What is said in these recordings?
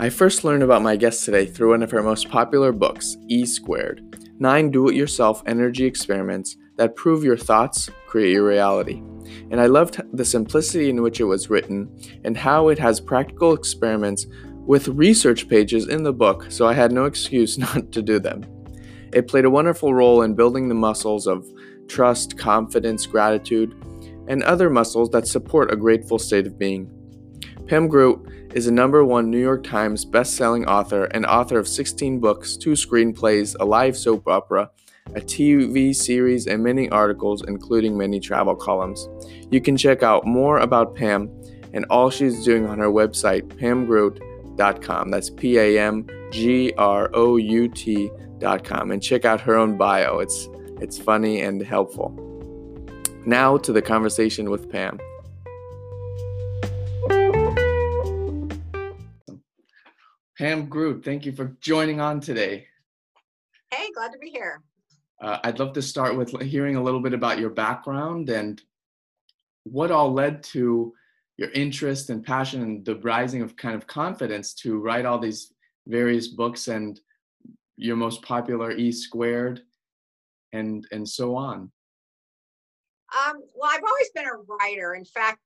I first learned about my guest today through one of her most popular books, E Squared Nine Do It Yourself Energy Experiments that Prove Your Thoughts Create Your Reality. And I loved the simplicity in which it was written and how it has practical experiments with research pages in the book, so I had no excuse not to do them. It played a wonderful role in building the muscles of trust, confidence, gratitude, and other muscles that support a grateful state of being. Pam Grout is a number one New York Times best-selling author and author of 16 books, two screenplays, a live soap opera, a TV series, and many articles, including many travel columns. You can check out more about Pam and all she's doing on her website, pamgrout.com. That's P A M G R O U T.com. And check out her own bio. It's, it's funny and helpful. Now to the conversation with Pam. Pam Grout, thank you for joining on today. Hey, glad to be here. Uh, I'd love to start with hearing a little bit about your background and what all led to your interest and passion and the rising of kind of confidence to write all these various books and your most popular E squared and and so on. Um, well, I've always been a writer. In fact,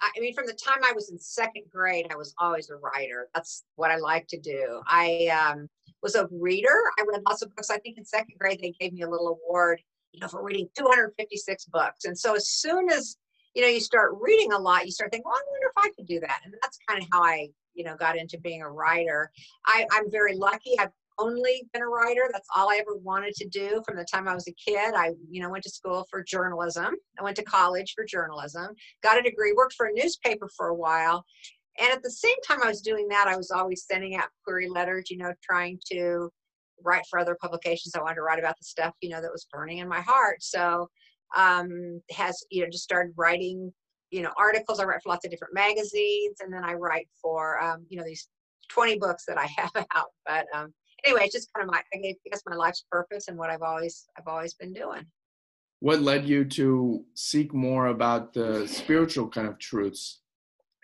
I mean, from the time I was in second grade, I was always a writer. That's what I like to do. I um, was a reader. I read lots of books. I think in second grade, they gave me a little award, you know, for reading 256 books. And so as soon as, you know, you start reading a lot, you start thinking, well, I wonder if I could do that. And that's kind of how I, you know, got into being a writer. I, I'm very lucky. I've only been a writer. That's all I ever wanted to do from the time I was a kid. I, you know, went to school for journalism. I went to college for journalism, got a degree, worked for a newspaper for a while. And at the same time I was doing that, I was always sending out query letters, you know, trying to write for other publications. I wanted to write about the stuff, you know, that was burning in my heart. So um has, you know, just started writing, you know, articles. I write for lots of different magazines and then I write for um, you know, these 20 books that I have out. But um anyway, it's just kind of my I guess my life's purpose and what I've always I've always been doing. What led you to seek more about the spiritual kind of truths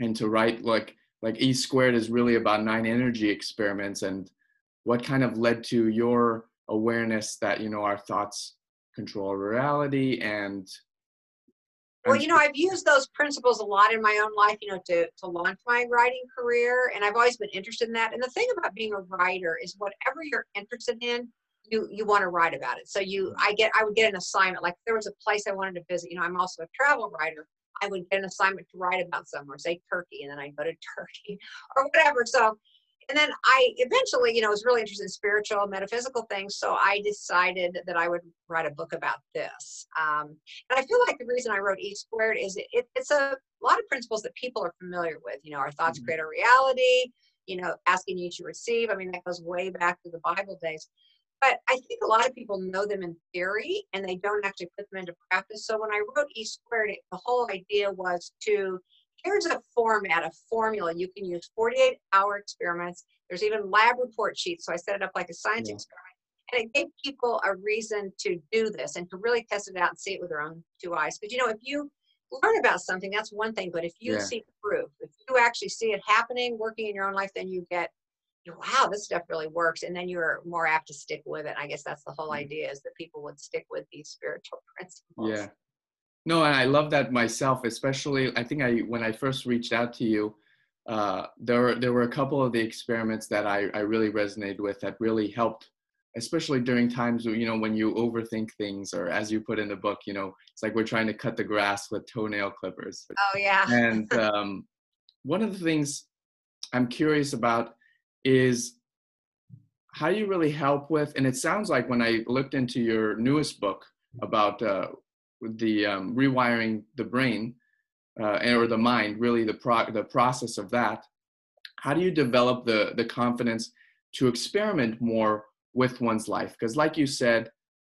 and to write like like E squared is really about nine energy experiments and what kind of led to your awareness that you know our thoughts control reality and well, you know, I've used those principles a lot in my own life, you know, to, to launch my writing career. And I've always been interested in that. And the thing about being a writer is whatever you're interested in, you you want to write about it. So you mm-hmm. I get I would get an assignment. Like there was a place I wanted to visit, you know, I'm also a travel writer. I would get an assignment to write about somewhere, say Turkey, and then I'd go to Turkey or whatever. So and then I eventually, you know, was really interested in spiritual, metaphysical things. So I decided that I would write a book about this. Um, and I feel like the reason I wrote E Squared is it, it, it's a lot of principles that people are familiar with. You know, our thoughts mm-hmm. create a reality. You know, asking you to receive. I mean, that goes way back to the Bible days. But I think a lot of people know them in theory and they don't actually put them into practice. So when I wrote E Squared, the whole idea was to here's a format, a formula you can use 48 hour experiments. There's even lab report sheets. So I set it up like a science yeah. experiment. And it gave people a reason to do this and to really test it out and see it with their own two eyes. Because, you know, if you learn about something, that's one thing. But if you yeah. see proof, if you actually see it happening, working in your own life, then you get, wow, this stuff really works. And then you're more apt to stick with it. I guess that's the whole mm. idea is that people would stick with these spiritual principles. Yeah. No, and I love that myself, especially. I think I when I first reached out to you, uh, there were there were a couple of the experiments that I, I really resonated with that really helped, especially during times you know when you overthink things or as you put in the book, you know it's like we're trying to cut the grass with toenail clippers. Oh yeah. and um, one of the things I'm curious about is how you really help with, and it sounds like when I looked into your newest book about uh, the um, rewiring the brain uh, or the mind, really the pro- the process of that. How do you develop the the confidence to experiment more with one's life? Because, like you said,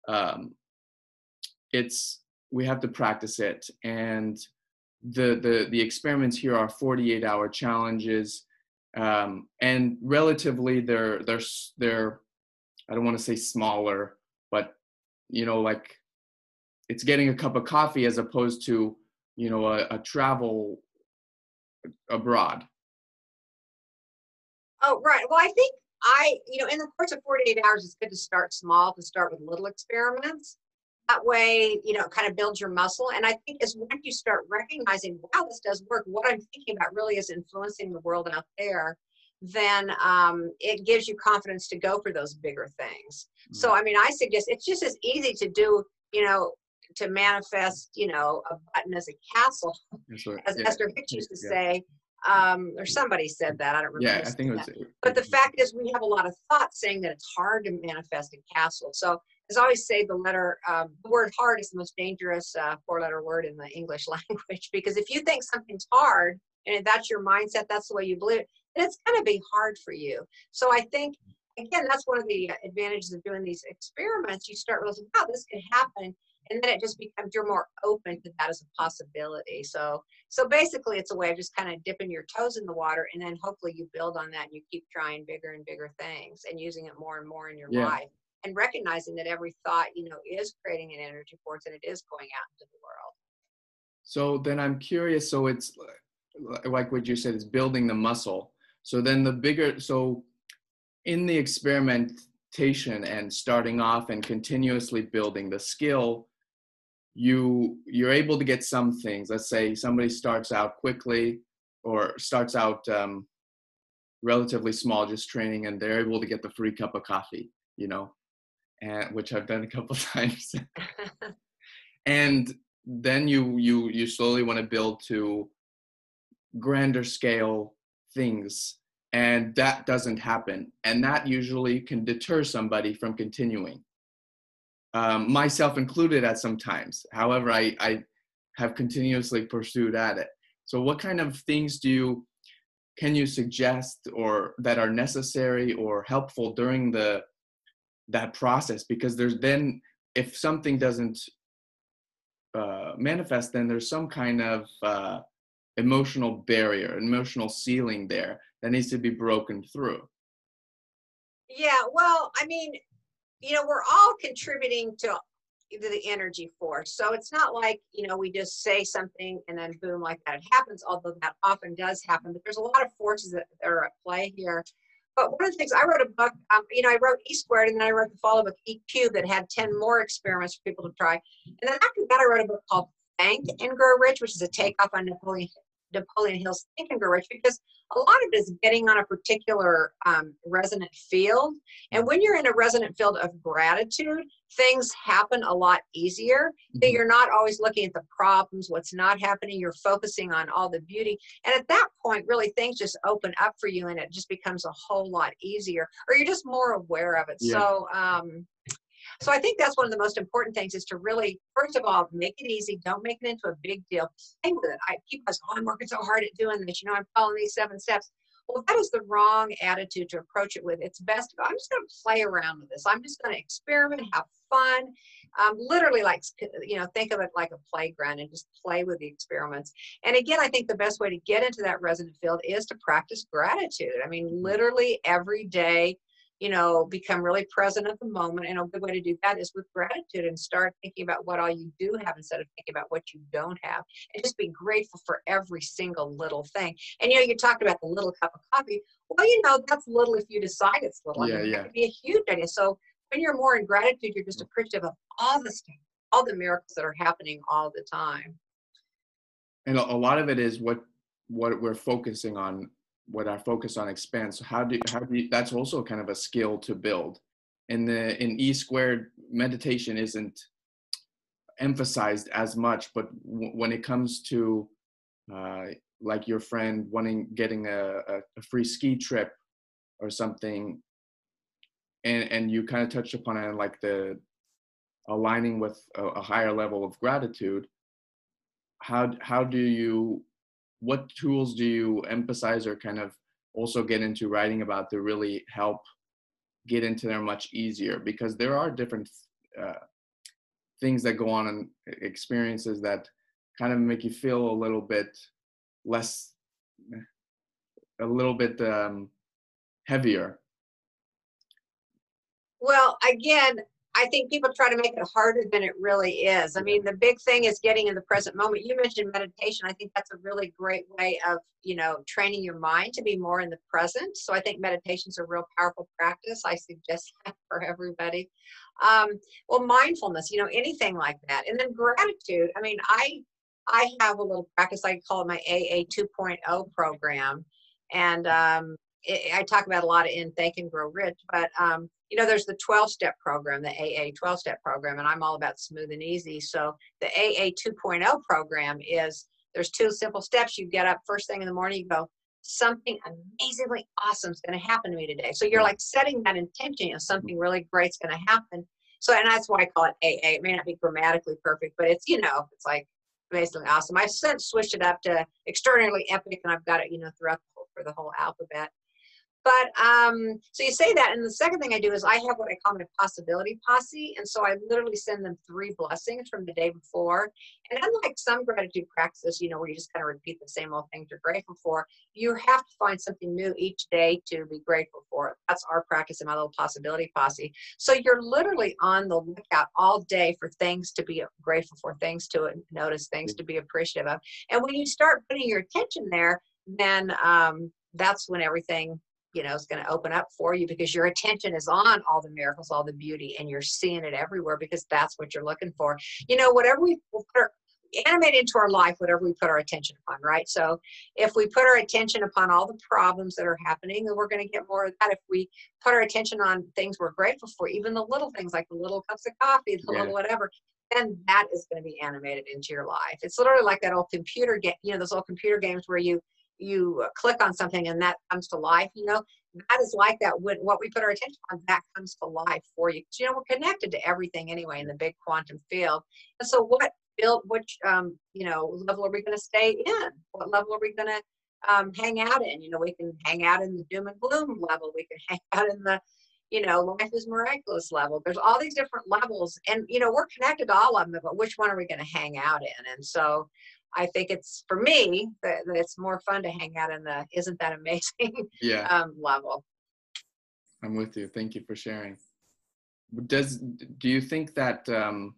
um, it's we have to practice it, and the the the experiments here are 48 hour challenges, um, and relatively they're they're they're I don't want to say smaller, but you know like it's getting a cup of coffee as opposed to you know a, a travel abroad Oh, right. Well, I think I, you know, in the course of 48 hours, it's good to start small, to start with little experiments. That way, you know, it kind of builds your muscle. And I think as once you start recognizing, wow, this does work, what I'm thinking about really is influencing the world out there, then um, it gives you confidence to go for those bigger things. Mm-hmm. So, I mean, I suggest it's just as easy to do, you know, to manifest, you know, a button as a castle, right. as yeah. Esther Hicks used to yeah. say, um, or somebody said that. I don't remember. Yeah, I think it was. That. But the fact is, we have a lot of thoughts saying that it's hard to manifest a castle. So, as I always say, the letter, um, the word hard is the most dangerous uh, four-letter word in the English language because if you think something's hard and that's your mindset, that's the way you believe it, then it's going to be hard for you. So, I think again, that's one of the advantages of doing these experiments. You start realizing, wow, this can happen and then it just becomes you're more open to that as a possibility. So so basically it's a way of just kind of dipping your toes in the water and then hopefully you build on that and you keep trying bigger and bigger things and using it more and more in your yeah. life and recognizing that every thought you know is creating an energy force and it is going out into the world. So then i'm curious so it's like what you said is building the muscle. So then the bigger so in the experimentation and starting off and continuously building the skill you you're able to get some things. Let's say somebody starts out quickly or starts out um, relatively small just training and they're able to get the free cup of coffee you know and which i've done a couple times. And then you you you slowly want to build to grander scale things and that doesn't happen. And that usually can deter somebody from continuing um, myself included at some times. However, I, I have continuously pursued at it. So, what kind of things do you can you suggest or that are necessary or helpful during the that process? Because there's then if something doesn't uh, manifest, then there's some kind of uh, emotional barrier, emotional ceiling there that needs to be broken through. Yeah, well, I mean, you know, we're all contributing to the energy force. So it's not like, you know, we just say something and then boom, like that. It happens, although that often does happen. But there's a lot of forces that are at play here. But one of the things I wrote a book, um, you know, I wrote E squared and then I wrote the follow book E cubed that had 10 more experiments for people to try. And then after that, I wrote a book called Thank and Grow Rich, which is a takeoff on Napoleon Napoleon Hill's Think and Grow Rich because a lot of it is getting on a particular um, resonant field. And when you're in a resonant field of gratitude, things happen a lot easier. Mm-hmm. You're not always looking at the problems, what's not happening. You're focusing on all the beauty. And at that point, really things just open up for you and it just becomes a whole lot easier, or you're just more aware of it. Yeah. So, um, so I think that's one of the most important things is to really, first of all, make it easy. Don't make it into a big deal. Play with it. I people us, oh, I'm working so hard at doing this. You know, I'm following these seven steps. Well, that is the wrong attitude to approach it with. It's best. I'm just going to play around with this. I'm just going to experiment, have fun. Um, literally, like you know, think of it like a playground and just play with the experiments. And again, I think the best way to get into that resonant field is to practice gratitude. I mean, literally every day you know, become really present at the moment. And a good way to do that is with gratitude and start thinking about what all you do have instead of thinking about what you don't have. And just be grateful for every single little thing. And, you know, you talked about the little cup of coffee. Well, you know, that's little if you decide it's little. Yeah, I mean, yeah. That could be a huge idea. So when you're more in gratitude, you're just mm. appreciative of all the stuff, all the miracles that are happening all the time. And a lot of it is what what we're focusing on what our focus on expands. So how do how do you, that's also kind of a skill to build. In the in E squared, meditation isn't emphasized as much, but w- when it comes to uh, like your friend wanting getting a, a, a free ski trip or something, and and you kind of touched upon it, like the aligning with a, a higher level of gratitude. How how do you what tools do you emphasize or kind of also get into writing about to really help get into there much easier? Because there are different uh, things that go on and experiences that kind of make you feel a little bit less a little bit um, heavier. Well again I think people try to make it harder than it really is. I mean, the big thing is getting in the present moment. You mentioned meditation. I think that's a really great way of, you know, training your mind to be more in the present. So I think meditation is a real powerful practice. I suggest that for everybody. Um, well, mindfulness, you know, anything like that. And then gratitude. I mean, I I have a little practice. I call it my AA 2.0 program. And um, it, I talk about a lot in Thank and Grow Rich, but um, you know, there's the 12 step program, the AA 12 step program, and I'm all about smooth and easy. So the AA 2.0 program is there's two simple steps. You get up first thing in the morning, you go, something amazingly awesome is going to happen to me today. So you're like setting that intention, know, something really great's going to happen. So, and that's why I call it AA. It may not be grammatically perfect, but it's, you know, it's like amazingly awesome. I've since switched it up to extraordinarily epic, and I've got it, you know, throughout the whole, for the whole alphabet. But um, so you say that, and the second thing I do is I have what I call my possibility posse, and so I literally send them three blessings from the day before. And unlike some gratitude practices, you know, where you just kind of repeat the same old things you're grateful for, you have to find something new each day to be grateful for. That's our practice in my little possibility posse. So you're literally on the lookout all day for things to be grateful for, things to notice, things to be appreciative of. And when you start putting your attention there, then um, that's when everything you know is going to open up for you because your attention is on all the miracles all the beauty and you're seeing it everywhere because that's what you're looking for. You know whatever we put our, animate into our life whatever we put our attention upon right? So if we put our attention upon all the problems that are happening then we're going to get more of that. If we put our attention on things we're grateful for even the little things like the little cups of coffee the yeah. little whatever then that is going to be animated into your life. It's literally like that old computer game you know those old computer games where you you click on something and that comes to life you know that is like that when what we put our attention on that comes to life for you. You know we're connected to everything anyway in the big quantum field. And so what build which um, you know level are we going to stay in? What level are we going to um, hang out in? You know we can hang out in the doom and gloom level. We can hang out in the you know life is miraculous level. There's all these different levels and you know we're connected to all of them but which one are we going to hang out in? And so I think it's for me that, that, it's more fun to hang out in the isn't that amazing yeah. um, level. I'm with you. Thank you for sharing. Does do you think that um,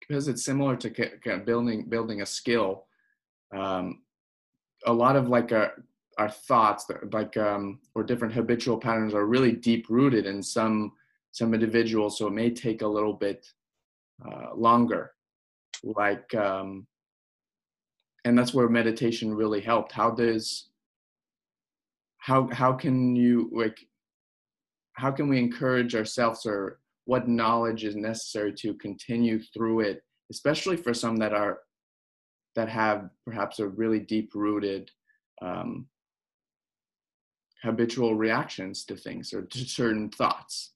because it's similar to kind of building building a skill, um, a lot of like our our thoughts like um, or different habitual patterns are really deep rooted in some some individuals, so it may take a little bit uh, longer. Like um, and that's where meditation really helped. How does how how can you like how can we encourage ourselves or what knowledge is necessary to continue through it especially for some that are that have perhaps a really deep rooted um, habitual reactions to things or to certain thoughts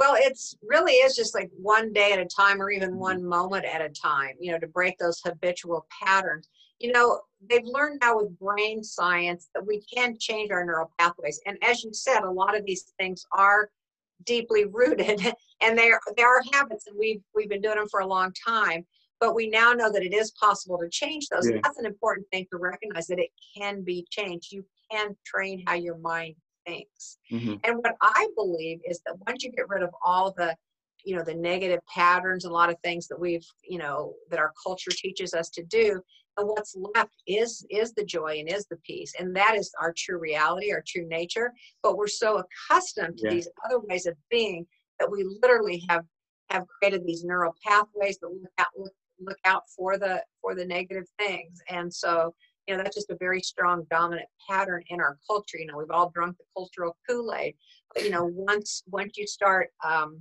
well, it's really is just like one day at a time or even one mm-hmm. moment at a time, you know, to break those habitual patterns. You know, they've learned now with brain science that we can change our neural pathways. And as you said, a lot of these things are deeply rooted and they are, they are habits and we've, we've been doing them for a long time. But we now know that it is possible to change those. Yeah. That's an important thing to recognize that it can be changed. You can train how your mind things. Mm-hmm. And what I believe is that once you get rid of all the you know the negative patterns a lot of things that we've you know that our culture teaches us to do and what's left is is the joy and is the peace and that is our true reality our true nature but we're so accustomed to yeah. these other ways of being that we literally have have created these neural pathways that look out look, look out for the for the negative things and so you know that's just a very strong dominant pattern in our culture. You know we've all drunk the cultural kool-aid but you know once once you start um,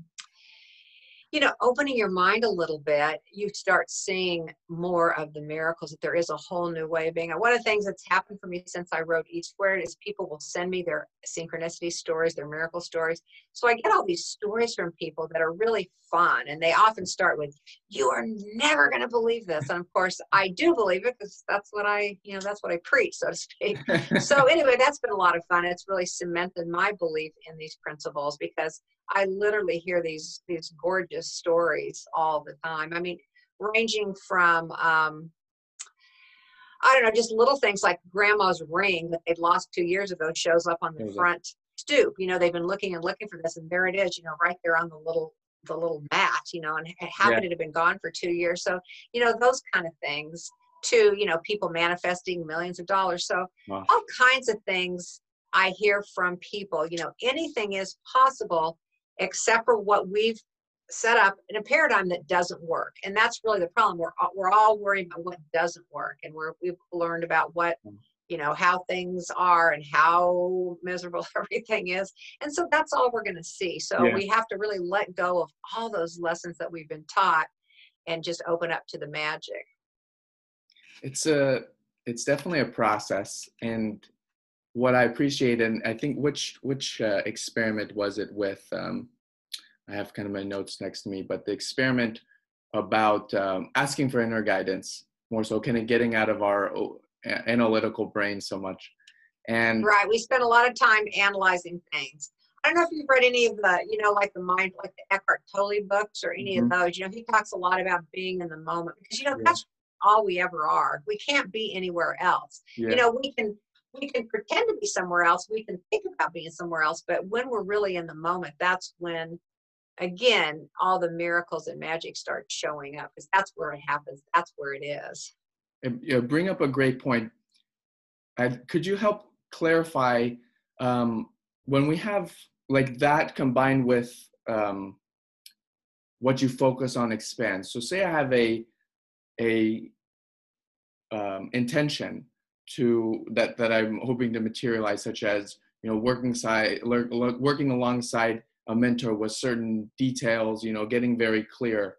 you know, opening your mind a little bit, you start seeing more of the miracles that there is a whole new way of being. One of the things that's happened for me since I wrote E Squared is people will send me their synchronicity stories, their miracle stories. So I get all these stories from people that are really fun. And they often start with, You are never going to believe this. And of course, I do believe it because that's what I, you know, that's what I preach, so to speak. so anyway, that's been a lot of fun. It's really cemented my belief in these principles because I literally hear these these gorgeous stories all the time. I mean, ranging from um, I don't know, just little things like grandma's ring that they'd lost two years ago shows up on the front stoop. You know, they've been looking and looking for this, and there it is. You know, right there on the little the little mat, you know, and how yeah. could it have been gone for two years? So, you know, those kind of things to, you know, people manifesting millions of dollars. So wow. all kinds of things I hear from people, you know, anything is possible except for what we've set up in a paradigm that doesn't work. And that's really the problem. We're, we're all worried about what doesn't work. And we're, we've learned about what mm you know how things are and how miserable everything is and so that's all we're going to see so yeah. we have to really let go of all those lessons that we've been taught and just open up to the magic it's a it's definitely a process and what i appreciate and i think which which uh, experiment was it with um, i have kind of my notes next to me but the experiment about um, asking for inner guidance more so kind of getting out of our analytical brain so much. And right, we spend a lot of time analyzing things. I don't know if you've read any of the, you know, like the mind, like the Eckhart Tolle books or any mm-hmm. of those. You know, he talks a lot about being in the moment because you know yeah. that's all we ever are. We can't be anywhere else. Yeah. You know, we can we can pretend to be somewhere else. We can think about being somewhere else, but when we're really in the moment, that's when again all the miracles and magic start showing up because that's where it happens. That's where it is you bring up a great point. could you help clarify um, when we have like that combined with um, what you focus on expands? So say I have a a um, intention to that that I'm hoping to materialize, such as you know working side working alongside a mentor with certain details, you know, getting very clear.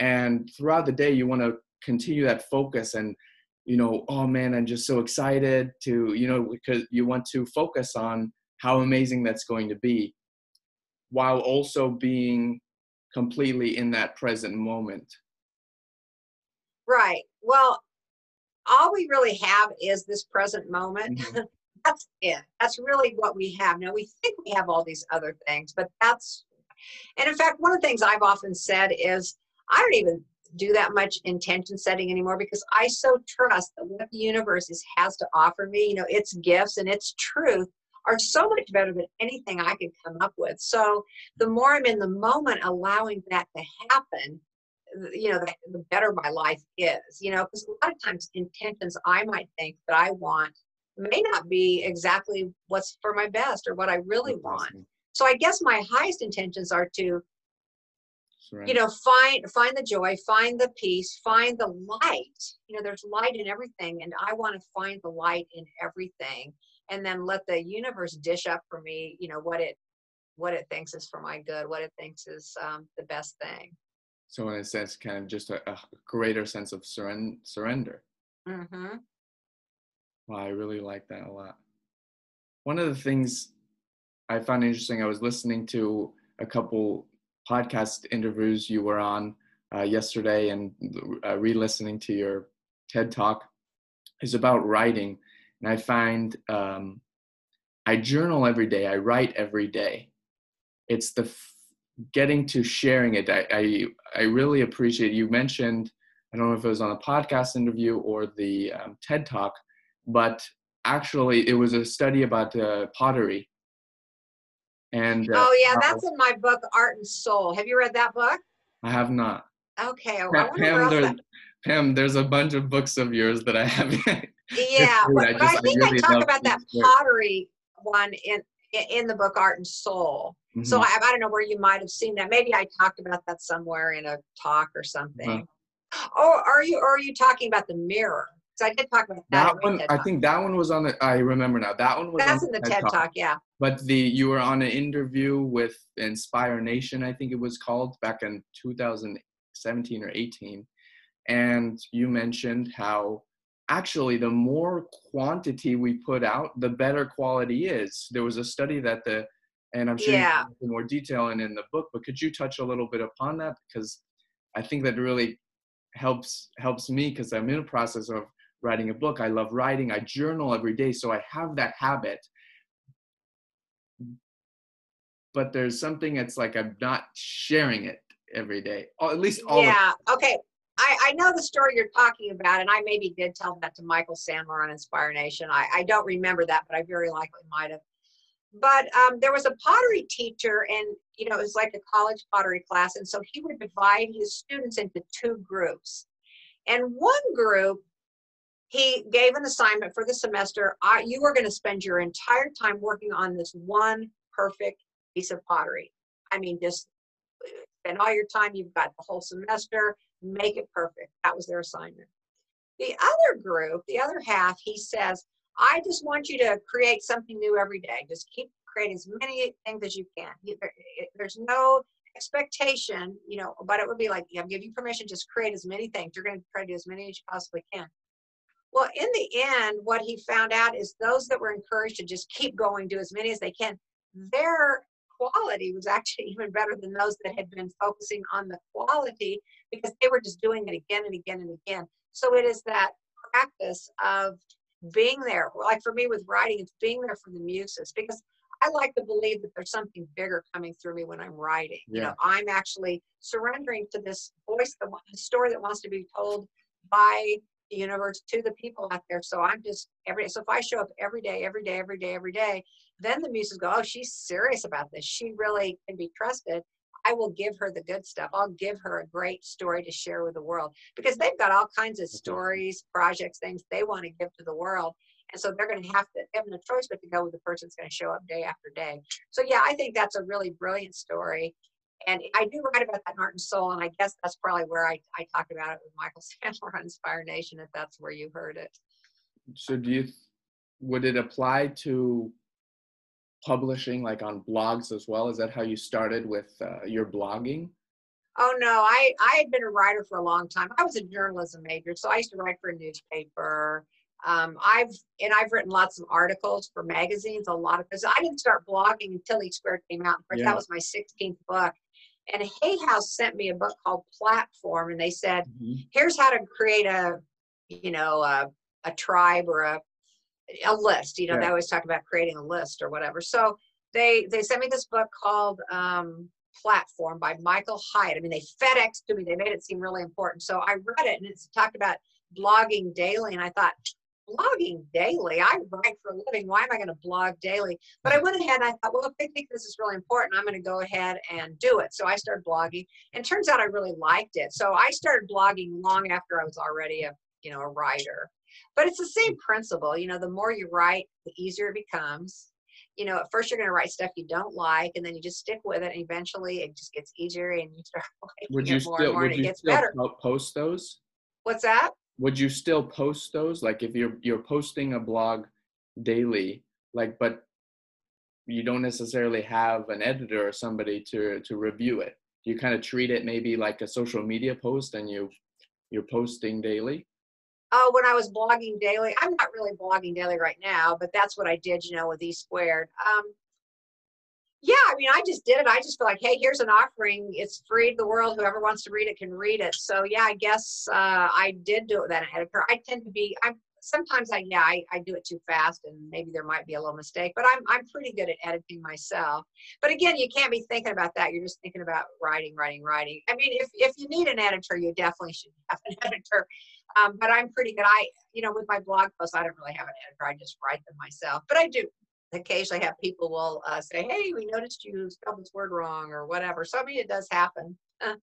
And throughout the day, you want to continue that focus and you know oh man i'm just so excited to you know because you want to focus on how amazing that's going to be while also being completely in that present moment right well all we really have is this present moment mm-hmm. that's it that's really what we have now we think we have all these other things but that's and in fact one of the things i've often said is i don't even do that much intention setting anymore because I so trust that what the universe is, has to offer me, you know, its gifts and its truth are so much better than anything I could come up with. So the more I'm in the moment, allowing that to happen, you know, the, the better my life is, you know, because a lot of times intentions I might think that I want may not be exactly what's for my best or what I really want. So I guess my highest intentions are to Right. you know find find the joy find the peace find the light you know there's light in everything and i want to find the light in everything and then let the universe dish up for me you know what it what it thinks is for my good what it thinks is um, the best thing so in a sense kind of just a, a greater sense of surrender surrender mm-hmm. well i really like that a lot one of the things i found interesting i was listening to a couple podcast interviews you were on uh, yesterday and uh, re-listening to your TED talk is about writing, and I find um, I journal every day. I write every day. It's the getting to sharing it. I, I, I really appreciate. You mentioned I don't know if it was on a podcast interview or the um, TED talk, but actually it was a study about uh, pottery and uh, oh yeah, that's in my book Art and Soul. Have you read that book? I have not. Okay, Pam, Pam, there's, Pam, there's a bunch of books of yours that I haven't. yeah, but, I, just, I, think I, really I talk about that pottery one in in the book Art and Soul. Mm-hmm. So I, I don't know where you might have seen that. Maybe I talked about that somewhere in a talk or something. Uh-huh. Or are you or are you talking about the mirror? So I did talk about that. That one, I think that one was on the. I remember now. That one was. That's on in the TED, TED talk. talk. Yeah. But the you were on an interview with Inspire Nation, I think it was called back in 2017 or 18, and you mentioned how actually the more quantity we put out, the better quality is. There was a study that the, and I'm sure yeah. you more detail in in the book, but could you touch a little bit upon that because I think that really helps helps me because I'm in a process of writing a book. I love writing. I journal every day, so I have that habit. But there's something that's like I'm not sharing it every day, or at least all. Yeah. okay. I, I know the story you're talking about, and I maybe did tell that to Michael Sandler on Inspire Nation. I, I don't remember that, but I very likely might have. but um, there was a pottery teacher and you know it was like a college pottery class and so he would divide his students into two groups and one group he gave an assignment for the semester I, you are going to spend your entire time working on this one perfect piece of pottery i mean just uh, spend all your time you've got the whole semester make it perfect that was their assignment the other group the other half he says I just want you to create something new every day. Just keep creating as many things as you can. There's no expectation, you know, but it would be like, yeah, give you permission, just create as many things. You're going to try to do as many as you possibly can. Well, in the end, what he found out is those that were encouraged to just keep going, do as many as they can, their quality was actually even better than those that had been focusing on the quality because they were just doing it again and again and again. So it is that practice of being there like for me with writing it's being there for the muses because i like to believe that there's something bigger coming through me when i'm writing yeah. you know i'm actually surrendering to this voice the, the story that wants to be told by the universe to the people out there so i'm just every so if i show up every day every day every day every day then the muses go oh she's serious about this she really can be trusted I will give her the good stuff. I'll give her a great story to share with the world because they've got all kinds of stories, projects, things they want to give to the world. And so they're going to have to have no choice but to go with the person that's going to show up day after day. So yeah, I think that's a really brilliant story. And I do write about that in Art and Soul, and I guess that's probably where I, I talk about it with Michael Sandler on Inspire Nation, if that's where you heard it. So do you would it apply to publishing like on blogs as well? Is that how you started with uh, your blogging? Oh no, I I had been a writer for a long time. I was a journalism major, so I used to write for a newspaper. Um, I've and I've written lots of articles for magazines. A lot of because I didn't start blogging until E Squared came out. Of yeah. that was my 16th book. And Hay House sent me a book called Platform, and they said, mm-hmm. "Here's how to create a, you know, a, a tribe or a a list. You know, yeah. they always talk about creating a list or whatever. So they they sent me this book called um, Platform by Michael Hyatt. I mean, they FedEx to me. They made it seem really important. So I read it, and it's talked about blogging daily, and I thought. Blogging daily. I write for a living. Why am I going to blog daily? But I went ahead and I thought, well, if they think this is really important, I'm going to go ahead and do it. So I started blogging, and turns out I really liked it. So I started blogging long after I was already a you know a writer but it's the same principle. You know, the more you write, the easier it becomes. You know, at first you're going to write stuff you don't like, and then you just stick with it, and eventually it just gets easier, and you start liking would you it more still, and more, and it gets better. Post those? What's that? Would you still post those? Like if you're you're posting a blog daily, like but you don't necessarily have an editor or somebody to to review it. You kind of treat it maybe like a social media post, and you you're posting daily oh, when I was blogging daily, I'm not really blogging daily right now, but that's what I did, you know, with E squared. Um, yeah, I mean, I just did it. I just feel like, hey, here's an offering. It's free to the world. Whoever wants to read it can read it. So yeah, I guess uh, I did do it with that editor. I tend to be, I'm sometimes I yeah I, I do it too fast and maybe there might be a little mistake but I'm I'm pretty good at editing myself but again you can't be thinking about that you're just thinking about writing writing writing I mean if if you need an editor you definitely should have an editor um, but I'm pretty good. I, you know, with my blog posts, I don't really have an editor. I just write them myself. But I do occasionally have people will uh, say, "Hey, we noticed you spelled this word wrong" or whatever. So I mean, it does happen. Uh,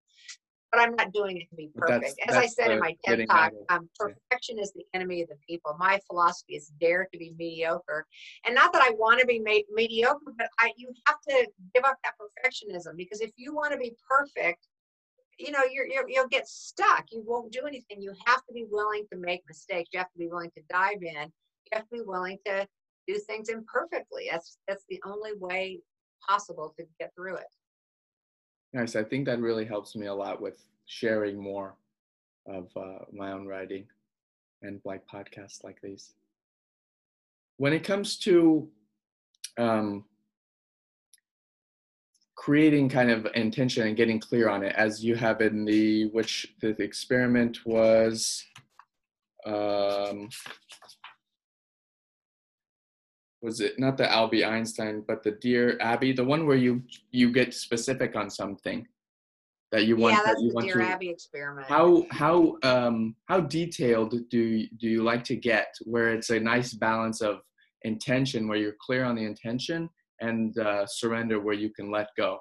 but I'm not doing it to be perfect. That's, As that's I said in my TED talk, um, perfection is the enemy of the people. My philosophy is dare to be mediocre, and not that I want to be ma- mediocre, but I you have to give up that perfectionism because if you want to be perfect, you know you're, you will get stuck you won't do anything you have to be willing to make mistakes you have to be willing to dive in you have to be willing to do things imperfectly. That's that's the only way possible to get through it. Nice. I think that really helps me a lot with sharing more of uh, my own writing and like podcasts like these. When it comes to um, creating kind of intention and getting clear on it as you have in the which the experiment was um, was it not the Albie Einstein but the Dear Abby the one where you you get specific on something that you want yeah, that's that you the want Dear to Abby experiment. how how um how detailed do do you like to get where it's a nice balance of intention where you're clear on the intention and uh, surrender where you can let go?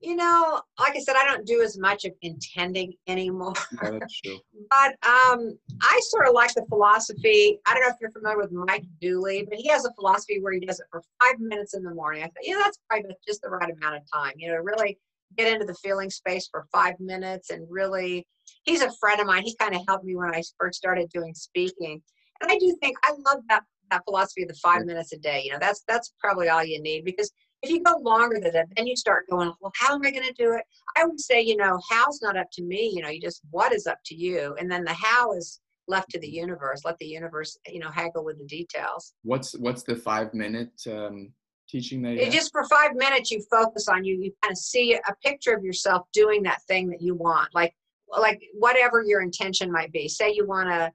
You know, like I said, I don't do as much of intending anymore. Yeah, that's true. but um, I sort of like the philosophy. I don't know if you're familiar with Mike Dooley, but he has a philosophy where he does it for five minutes in the morning. I thought, yeah, that's probably just the right amount of time. You know, really get into the feeling space for five minutes and really. He's a friend of mine. He kind of helped me when I first started doing speaking, and I do think I love that that philosophy of the five minutes a day. You know, that's that's probably all you need because if you go longer than that, then you start going, well, how am I going to do it? I would say, you know, how's not up to me. You know, you just what is up to you, and then the how is left to the universe. Let the universe, you know, haggle with the details. What's what's the five minute um, teaching that? You just for five minutes, you focus on you. You kind of see a picture of yourself doing that thing that you want, like like whatever your intention might be. Say you want to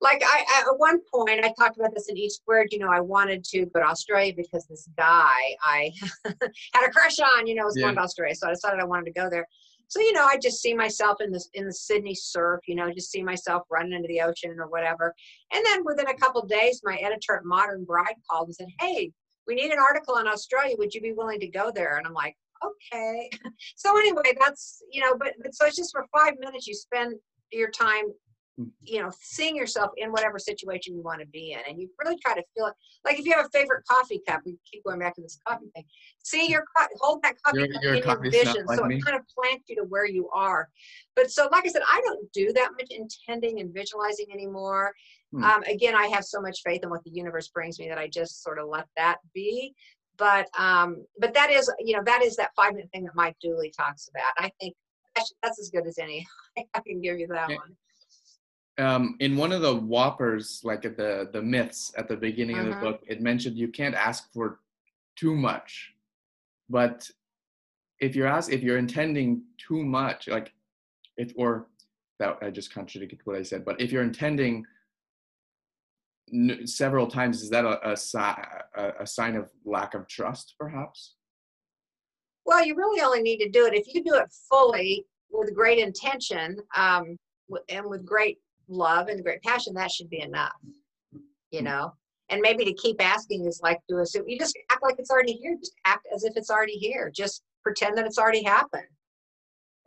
like I at one point I talked about this in each word. You know, I wanted to go to Australia because this guy I had a crush on. You know, was yeah. going to Australia, so I decided I wanted to go there. So you know, I just see myself in this in the Sydney surf. You know, just see myself running into the ocean or whatever. And then within a couple days, my editor at Modern Bride called and said, "Hey, we need an article on Australia. Would you be willing to go there?" And I'm like, "Okay." so anyway, that's you know, but, but so it's just for five minutes you spend your time you know, seeing yourself in whatever situation you want to be in. And you really try to feel it. Like if you have a favorite coffee cup, we keep going back to this coffee thing. See your hold that coffee cup in your vision. Like so me. it kind of plants you to where you are. But so like I said, I don't do that much intending and visualizing anymore. Hmm. Um, again, I have so much faith in what the universe brings me that I just sort of let that be. But um, but that is, you know, that is that five minute thing that Mike Dooley talks about. I think that's, that's as good as any. I can give you that one um, in one of the whoppers, like at the the myths at the beginning uh-huh. of the uh-huh. book, it mentioned you can't ask for too much, but if you're ask if you're intending too much, like if or that I just contradicted what I said, but if you're intending n- several times, is that a, a, a, a sign of lack of trust, perhaps? Well, you really only need to do it if you do it fully with great intention um, and with great love and great passion, that should be enough, you hmm. know? And maybe to keep asking is like do a you just act like it's already here. Just act as if it's already here. Just pretend that it's already happened.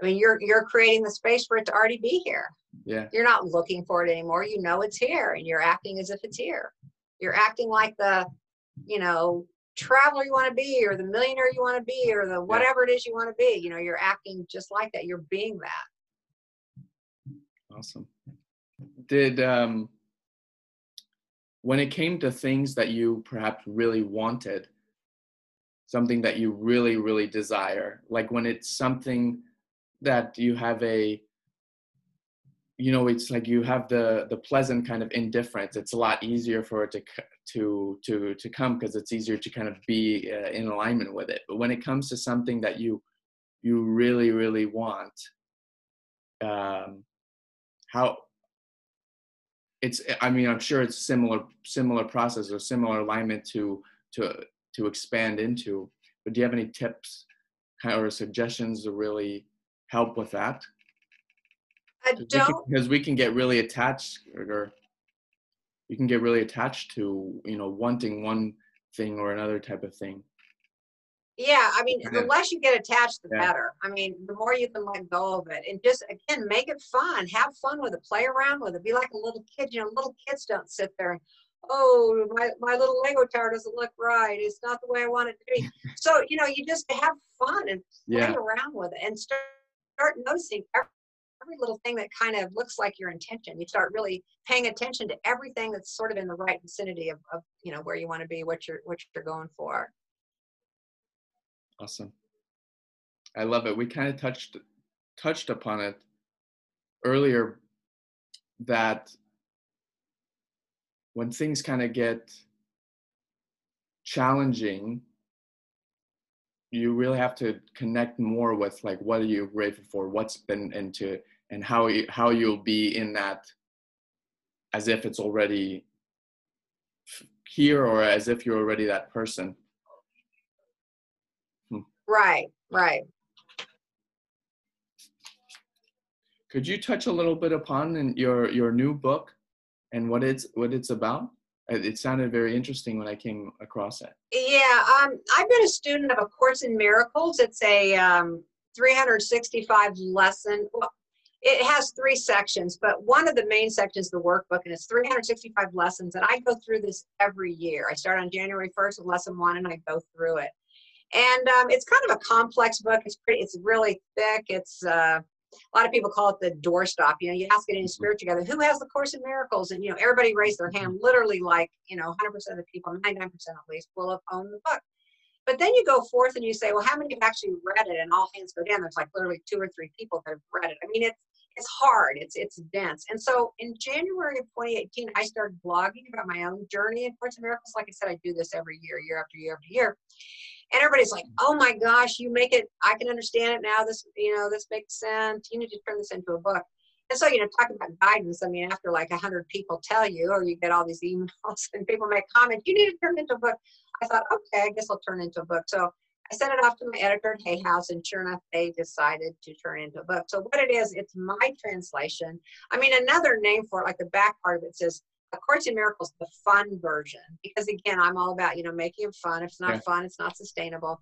I mean, you're you're creating the space for it to already be here. Yeah. You're not looking for it anymore. You know it's here, and you're acting as if it's here. You're acting like the, you know, traveler you want to be, or the millionaire you want to be, or the whatever yeah. it is you want to be. You know, you're acting just like that. You're being that. Awesome did um, when it came to things that you perhaps really wanted something that you really really desire like when it's something that you have a you know it's like you have the the pleasant kind of indifference it's a lot easier for it to to to to come because it's easier to kind of be uh, in alignment with it. But when it comes to something that you you really really want um how it's i mean i'm sure it's similar similar process or similar alignment to to to expand into but do you have any tips or suggestions to really help with that? I don't because we can get really attached or you can get really attached to you know wanting one thing or another type of thing yeah, I mean, the less you get attached, the yeah. better. I mean, the more you can let go of it, and just again, make it fun. Have fun with it. Play around with it. Be like a little kid. You know, little kids don't sit there and, oh, my my little Lego tower doesn't look right. It's not the way I want it to be. so you know, you just have fun and play yeah. around with it, and start start noticing every, every little thing that kind of looks like your intention. You start really paying attention to everything that's sort of in the right vicinity of, of you know where you want to be, what you're what you're going for. Awesome. I love it. We kind of touched touched upon it earlier that when things kind of get challenging you really have to connect more with like what are you grateful for what's been into and how you, how you'll be in that as if it's already here or as if you're already that person Right, right. Could you touch a little bit upon your your new book and what it's what it's about it sounded very interesting when I came across it. Yeah, um, I've been a student of A Course in Miracles. It's a um, 365 lesson. Well, it has three sections, but one of the main sections is the workbook, and it's 365 lessons. And I go through this every year. I start on January 1st with lesson one, and I go through it. And um, it's kind of a complex book. It's pretty. It's really thick. It's uh, a lot of people call it the doorstop. You know, you ask it in spirit together, who has the Course in Miracles? And, you know, everybody raised their hand, literally like, you know, 100% of the people, 99% at least, will have owned the book. But then you go forth and you say, well, how many have actually read it? And all hands go down. There's like literally two or three people that have read it. I mean, it's it's hard. It's it's dense. And so in January of 2018, I started blogging about my own journey in Course in Miracles. Like I said, I do this every year, year after year after year. And everybody's like, "Oh my gosh, you make it! I can understand it now. This, you know, this makes sense. You need to turn this into a book." And so, you know, talking about guidance, I mean, after like a hundred people tell you, or you get all these emails and people make comments, you need to turn into a book. I thought, okay, I guess I'll turn into a book. So I sent it off to my editor at Hay House, and sure enough, they decided to turn into a book. So what it is, it's my translation. I mean, another name for it, like the back part of it says a Course in Miracles, the fun version, because again, I'm all about, you know, making it fun. If it's not yeah. fun, it's not sustainable.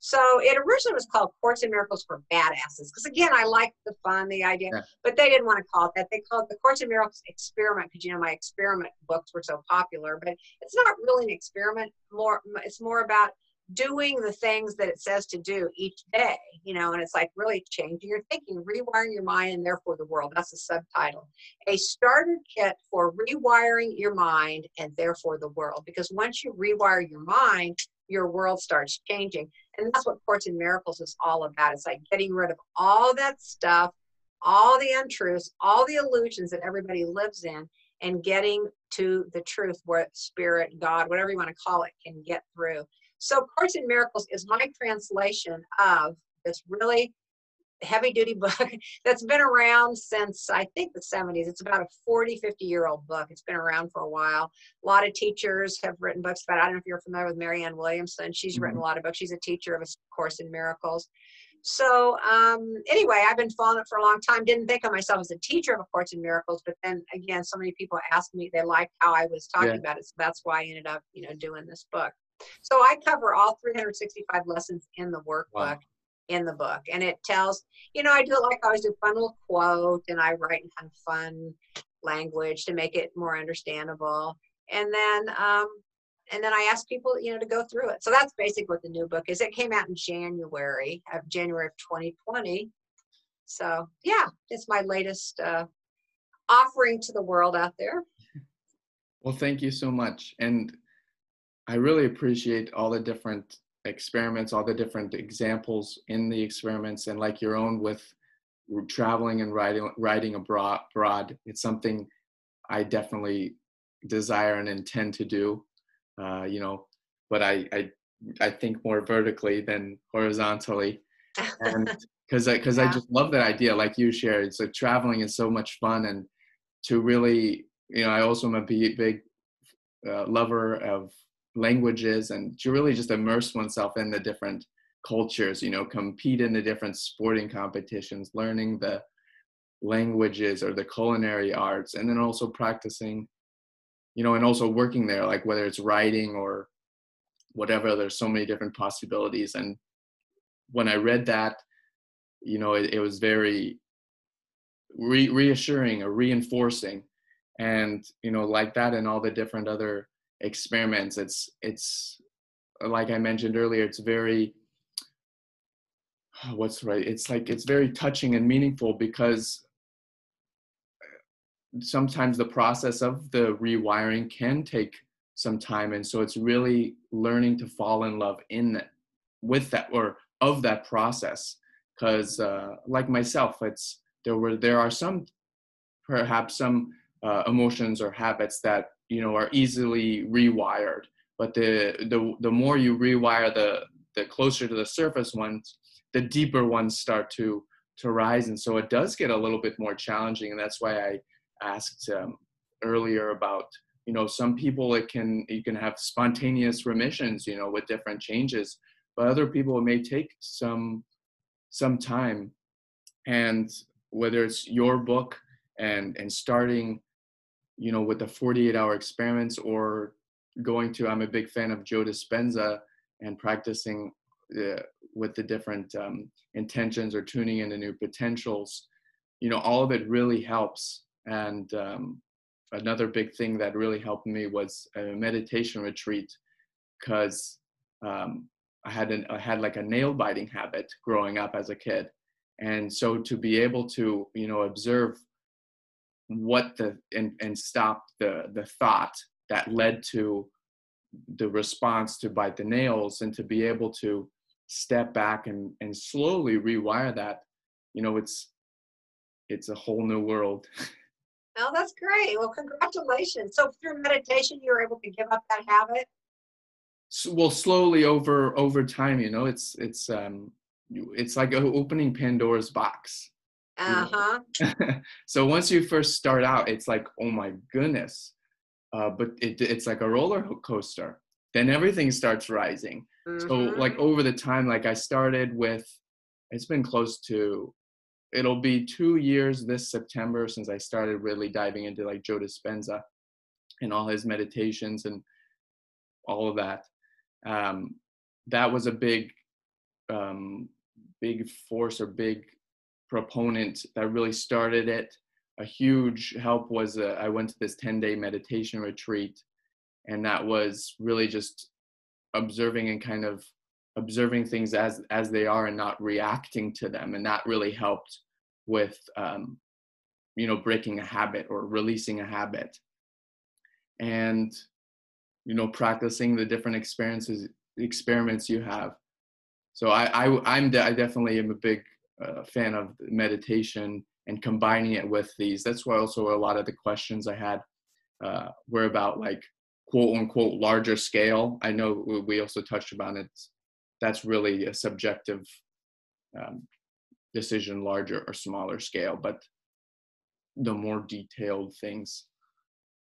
So it originally was called Course in Miracles for Badasses, because again, I like the fun, the idea, yeah. but they didn't want to call it that. They called it the Course in Miracles Experiment, because, you know, my experiment books were so popular, but it's not really an experiment. More, it's more about doing the things that it says to do each day, you know, and it's like really changing your thinking, rewiring your mind, and therefore the world. That's the subtitle. A starter kit for rewiring your mind and therefore the world. Because once you rewire your mind, your world starts changing. And that's what Course in Miracles is all about. It's like getting rid of all that stuff, all the untruths, all the illusions that everybody lives in, and getting to the truth where spirit, God, whatever you want to call it, can get through. So Course in Miracles is my translation of this really heavy duty book that's been around since I think the 70s. It's about a 40, 50 year old book. It's been around for a while. A lot of teachers have written books about it. I don't know if you're familiar with Marianne Williamson. She's mm-hmm. written a lot of books. She's a teacher of a Course in Miracles. So um, anyway, I've been following it for a long time. Didn't think of myself as a teacher of A Course in Miracles, but then again, so many people asked me they liked how I was talking yeah. about it, so that's why I ended up, you know, doing this book. So I cover all 365 lessons in the workbook. Wow. In the book, and it tells, you know, I do it like I always do, fun little quote, and I write in kind of fun language to make it more understandable. And then, um, and then I ask people, you know, to go through it. So that's basically what the new book is. It came out in January of January of 2020. So yeah, it's my latest uh, offering to the world out there. Well, thank you so much. And I really appreciate all the different experiments, all the different examples in the experiments, and like your own with traveling and writing, writing abroad. It's something I definitely desire and intend to do. Uh, you know, but I, I I think more vertically than horizontally, and because I because yeah. I just love that idea, like you shared. It's like traveling is so much fun, and to really, you know, I also am a big, big uh, lover of languages and to really just immerse oneself in the different cultures you know compete in the different sporting competitions learning the languages or the culinary arts and then also practicing you know and also working there like whether it's writing or whatever there's so many different possibilities. And when i read that you know it, it was very re- reassuring or reinforcing. And you know like that and all the different other experiments. It's it's like i mentioned earlier it's very what's right it's like it's very touching and meaningful because sometimes the process of the rewiring can take some time. And so it's really learning to fall in love in that, with that or of that process. Because uh, like myself it's there were there are some perhaps some uh, emotions or habits that you know are easily rewired. But the the the more you rewire the the closer to the surface ones the deeper ones start to to rise. And so it does get a little bit more challenging. And that's why i asked um, earlier about you know some people it can you can have spontaneous remissions you know with different changes. But other people it may take some some time. And whether it's your book and and starting you know, with the 48 hour experiments or going to, I'm a big fan of Joe Dispenza and practicing uh, with the different um, intentions or tuning into new potentials. You know, all of it really helps. And um, another big thing that really helped me was a meditation retreat because um, I had I had like a nail biting habit growing up as a kid, and so to be able to you know observe what the and and stop the the thought that led to the response to bite the nails and to be able to step back and and slowly rewire that you know it's it's a whole new world. Oh that's great. Well congratulations. So through meditation you were able to give up that habit? So, well slowly over over time you know it's it's um it's like opening pandora's box uh-huh. So once you first start out it's like oh my goodness. Uh, but it, it's like a roller coaster. Then everything starts rising. Mm-hmm. so like over the time like i started with it's been close to it'll be two years this september since i started really diving into like joe dispenza and all his meditations and all of that. Um, that was a big um, big force or big proponent that really started it. A huge help was uh, I went to this 10 day meditation retreat, and that was really just observing and kind of observing things as as they are and not reacting to them, and that really helped with um, you know breaking a habit or releasing a habit. And you know practicing the different experiences experiments you have so i, I i'm de- i definitely am a big uh, fan of meditation and combining it with these that's why also a lot of the questions i had uh, were about like quote unquote larger scale i know we also touched about it that's really a subjective um, decision larger or smaller scale but the more detailed things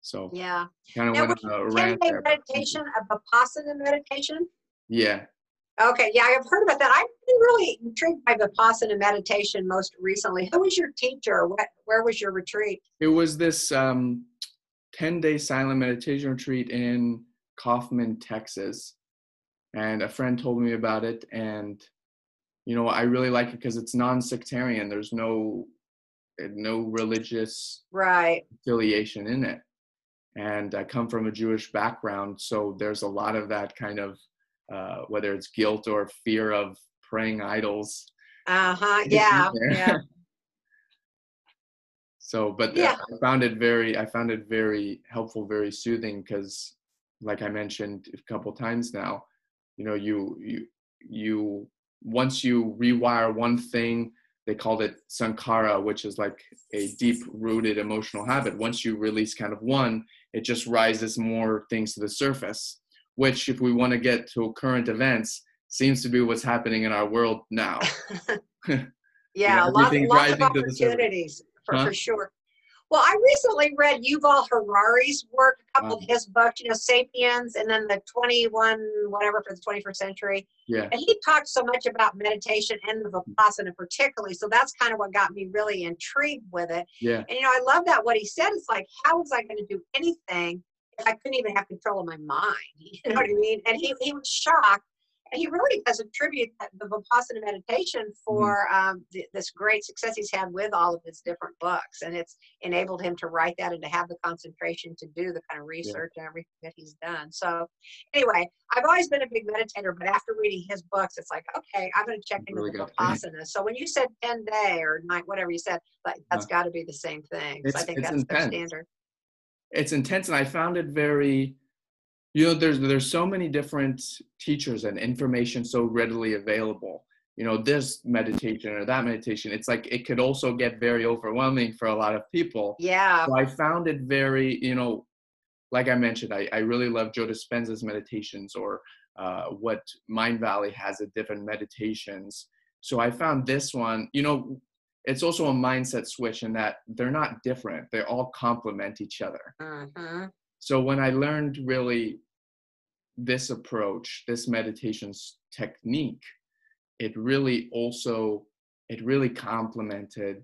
so yeah, kind of went on a rant there. meditation, a vipassana meditation. Yeah. Okay, yeah, I've heard about that. Been really intrigued by vipassana meditation most recently. Who was your teacher? What, where was your retreat? It was this um, 10 day silent meditation retreat in Kaufman, Texas. And a friend told me about it. And, you know, I really like it because it's non sectarian. There's no no religious right affiliation in it and I come from a Jewish background, so there's a lot of that kind of uh, whether it's guilt or fear of praying idols. Uh huh. Yeah. Yeah. so, but yeah. I found it very, I found it very helpful, very soothing because, like I mentioned a couple times now, you know, you you you once you rewire one thing they called it sankhara, which is like a deep rooted emotional habit. Once you release kind of one, it just rises more things to the surface, which, if we want to get to current events, seems to be what's happening in our world now. yeah, you know, lots, lots of opportunities for, huh? for sure. Well, I recently read Yuval Harari's work, a couple wow. of his books, you know, Sapiens, and then the 21, whatever, for the 21st century. Yeah. And he talked so much about meditation and the Vipassana particularly. So that's kind of what got me really intrigued with it. Yeah. And, you know, I love that what he said. It's like, how was I going to do anything if I couldn't even have control of my mind? You know what I mean? And he, he was shocked he really does attribute the Vipassana meditation mm-hmm. for mm-hmm. um, th- this great success he's had with all of his different books. And it's enabled him to write that and to have the concentration to do the kind of research yeah. and everything that he's done. So, anyway, I've always been a big meditator, but after reading his books, it's like, okay, I'm going to check into really the Vipassana. So, when you said 10 day or night, whatever you said, like, that's uh-huh. got to be the same thing. So I think that's intense. their standard. It's intense, and I found it very you know there's there's so many different teachers and information so readily available. You know this meditation or that meditation it's like it could also get very overwhelming for a lot of people. Yeah. So i found it very you know like i mentioned i, I really love joe dispenza's meditations or uh, what Mindvalley has at different meditations. So i found this one you know it's also a mindset switch in that they're not different. They all complement each other. Mm-hmm so when i learned really this approach this meditation technique it really also it really complemented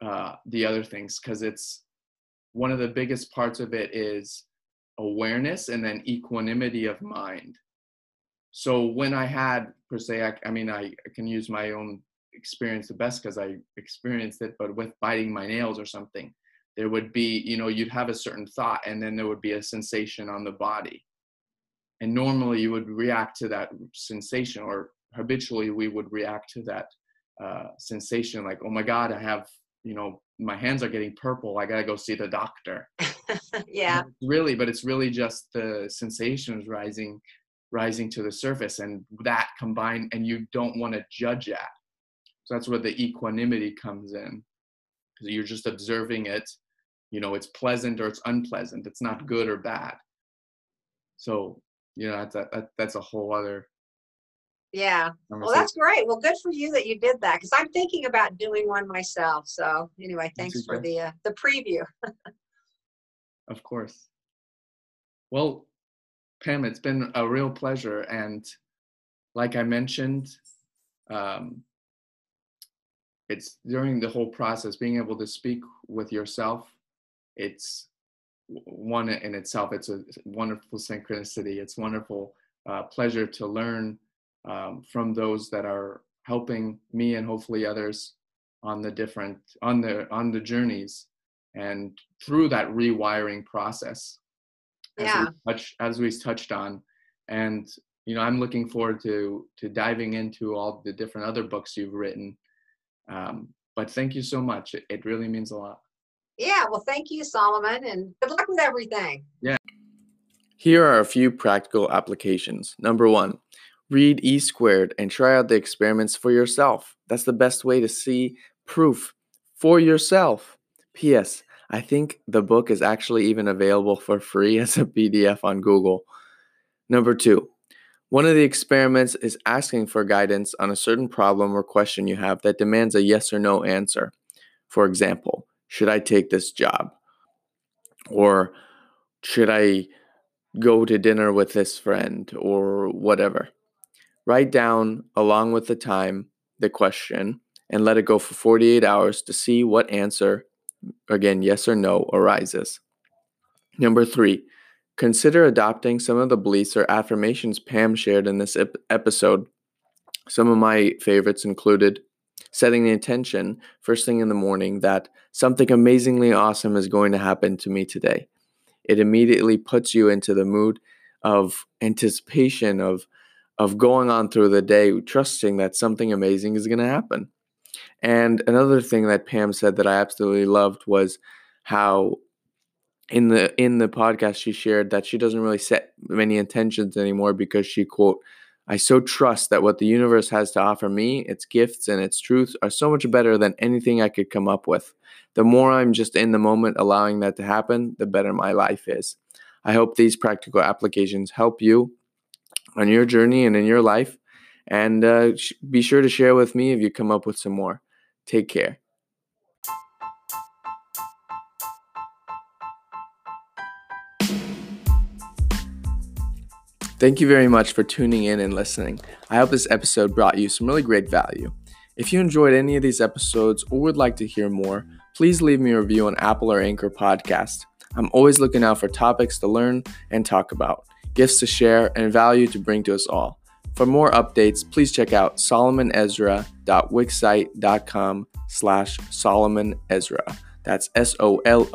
uh, the other things because it's one of the biggest parts of it is awareness and then equanimity of mind. So when I had per se, I, I mean, I, I can use my own experience the best because I experienced it, but with biting my nails or something, there would be, you know, you'd have a certain thought and then there would be a sensation on the body. And normally you would react to that sensation, or habitually we would react to that uh, sensation like, oh my God, I have, you know, my hands are getting purple. I got to go see the doctor. yeah. Really, but it's really just the sensations rising rising to the surface and that combined and you don't want to judge that so that's where the equanimity comes in because you're just observing it you know it's pleasant or it's unpleasant it's not good or bad. So you know that's a that, that's a whole other yeah. Well that's great. Well good for you that you did that because i'm thinking about doing one myself. So anyway thanks for the uh, the preview. Of course. Well pam it's been a real pleasure and like i mentioned um, it's during the whole process being able to speak with yourself it's one in itself it's a wonderful synchronicity it's wonderful uh, pleasure to learn um, from those that are helping me and hopefully others on the different on the on the journeys and through that rewiring process yeah. as we touch as we touched on and you know i'm looking forward to to diving into all the different other books you've written um, but thank you so much. It, it really means a lot. Yeah, well, thank you, Solomon, and good luck with everything. Yeah. Here are a few practical applications. Number one, read E squared and try out the experiments for yourself. That's the best way to see proof for yourself. P.S. I think the book is actually even available for free as a PDF on Google. Number two, one of the experiments is asking for guidance on a certain problem or question you have that demands a yes or no answer. For example, should I take this job? Or should I go to dinner with this friend or whatever? Write down, along with the time, the question and let it go for 48 hours to see what answer, again, yes or no, arises. Number three, Consider adopting some of the beliefs or affirmations Pam shared in this ep- episode. Some of my favorites included setting the intention first thing in the morning that something amazingly awesome is going to happen to me today. It immediately puts you into the mood of anticipation of of going on through the day trusting that something amazing is going to happen. And another thing that Pam said that I absolutely loved was how in the in the podcast she shared that she doesn't really set many intentions anymore because she quote I so trust that what the universe has to offer me, its gifts and its truths, are so much better than anything I could come up with. The more I'm just in the moment allowing that to happen, the better my life is. I hope these practical applications help you on your journey and in your life. And uh, be sure to share with me if you come up with some more. Take care. Thank you very much for tuning in and listening. I hope this episode brought you some really great value. If you enjoyed any of these episodes or would like to hear more, please leave me a review on Apple or Anchor Podcast. I'm always looking out for topics to learn and talk about, gifts to share, and value to bring to us all. For more updates, please check out solomonezra.wixsite.com slash Solomon. That's S-O-L-O-M-O-N-E-Z-R-A.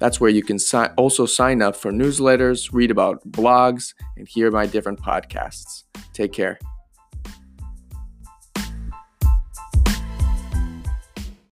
That's where you can si- also sign up for newsletters, read about blogs, and hear my different podcasts. Take care.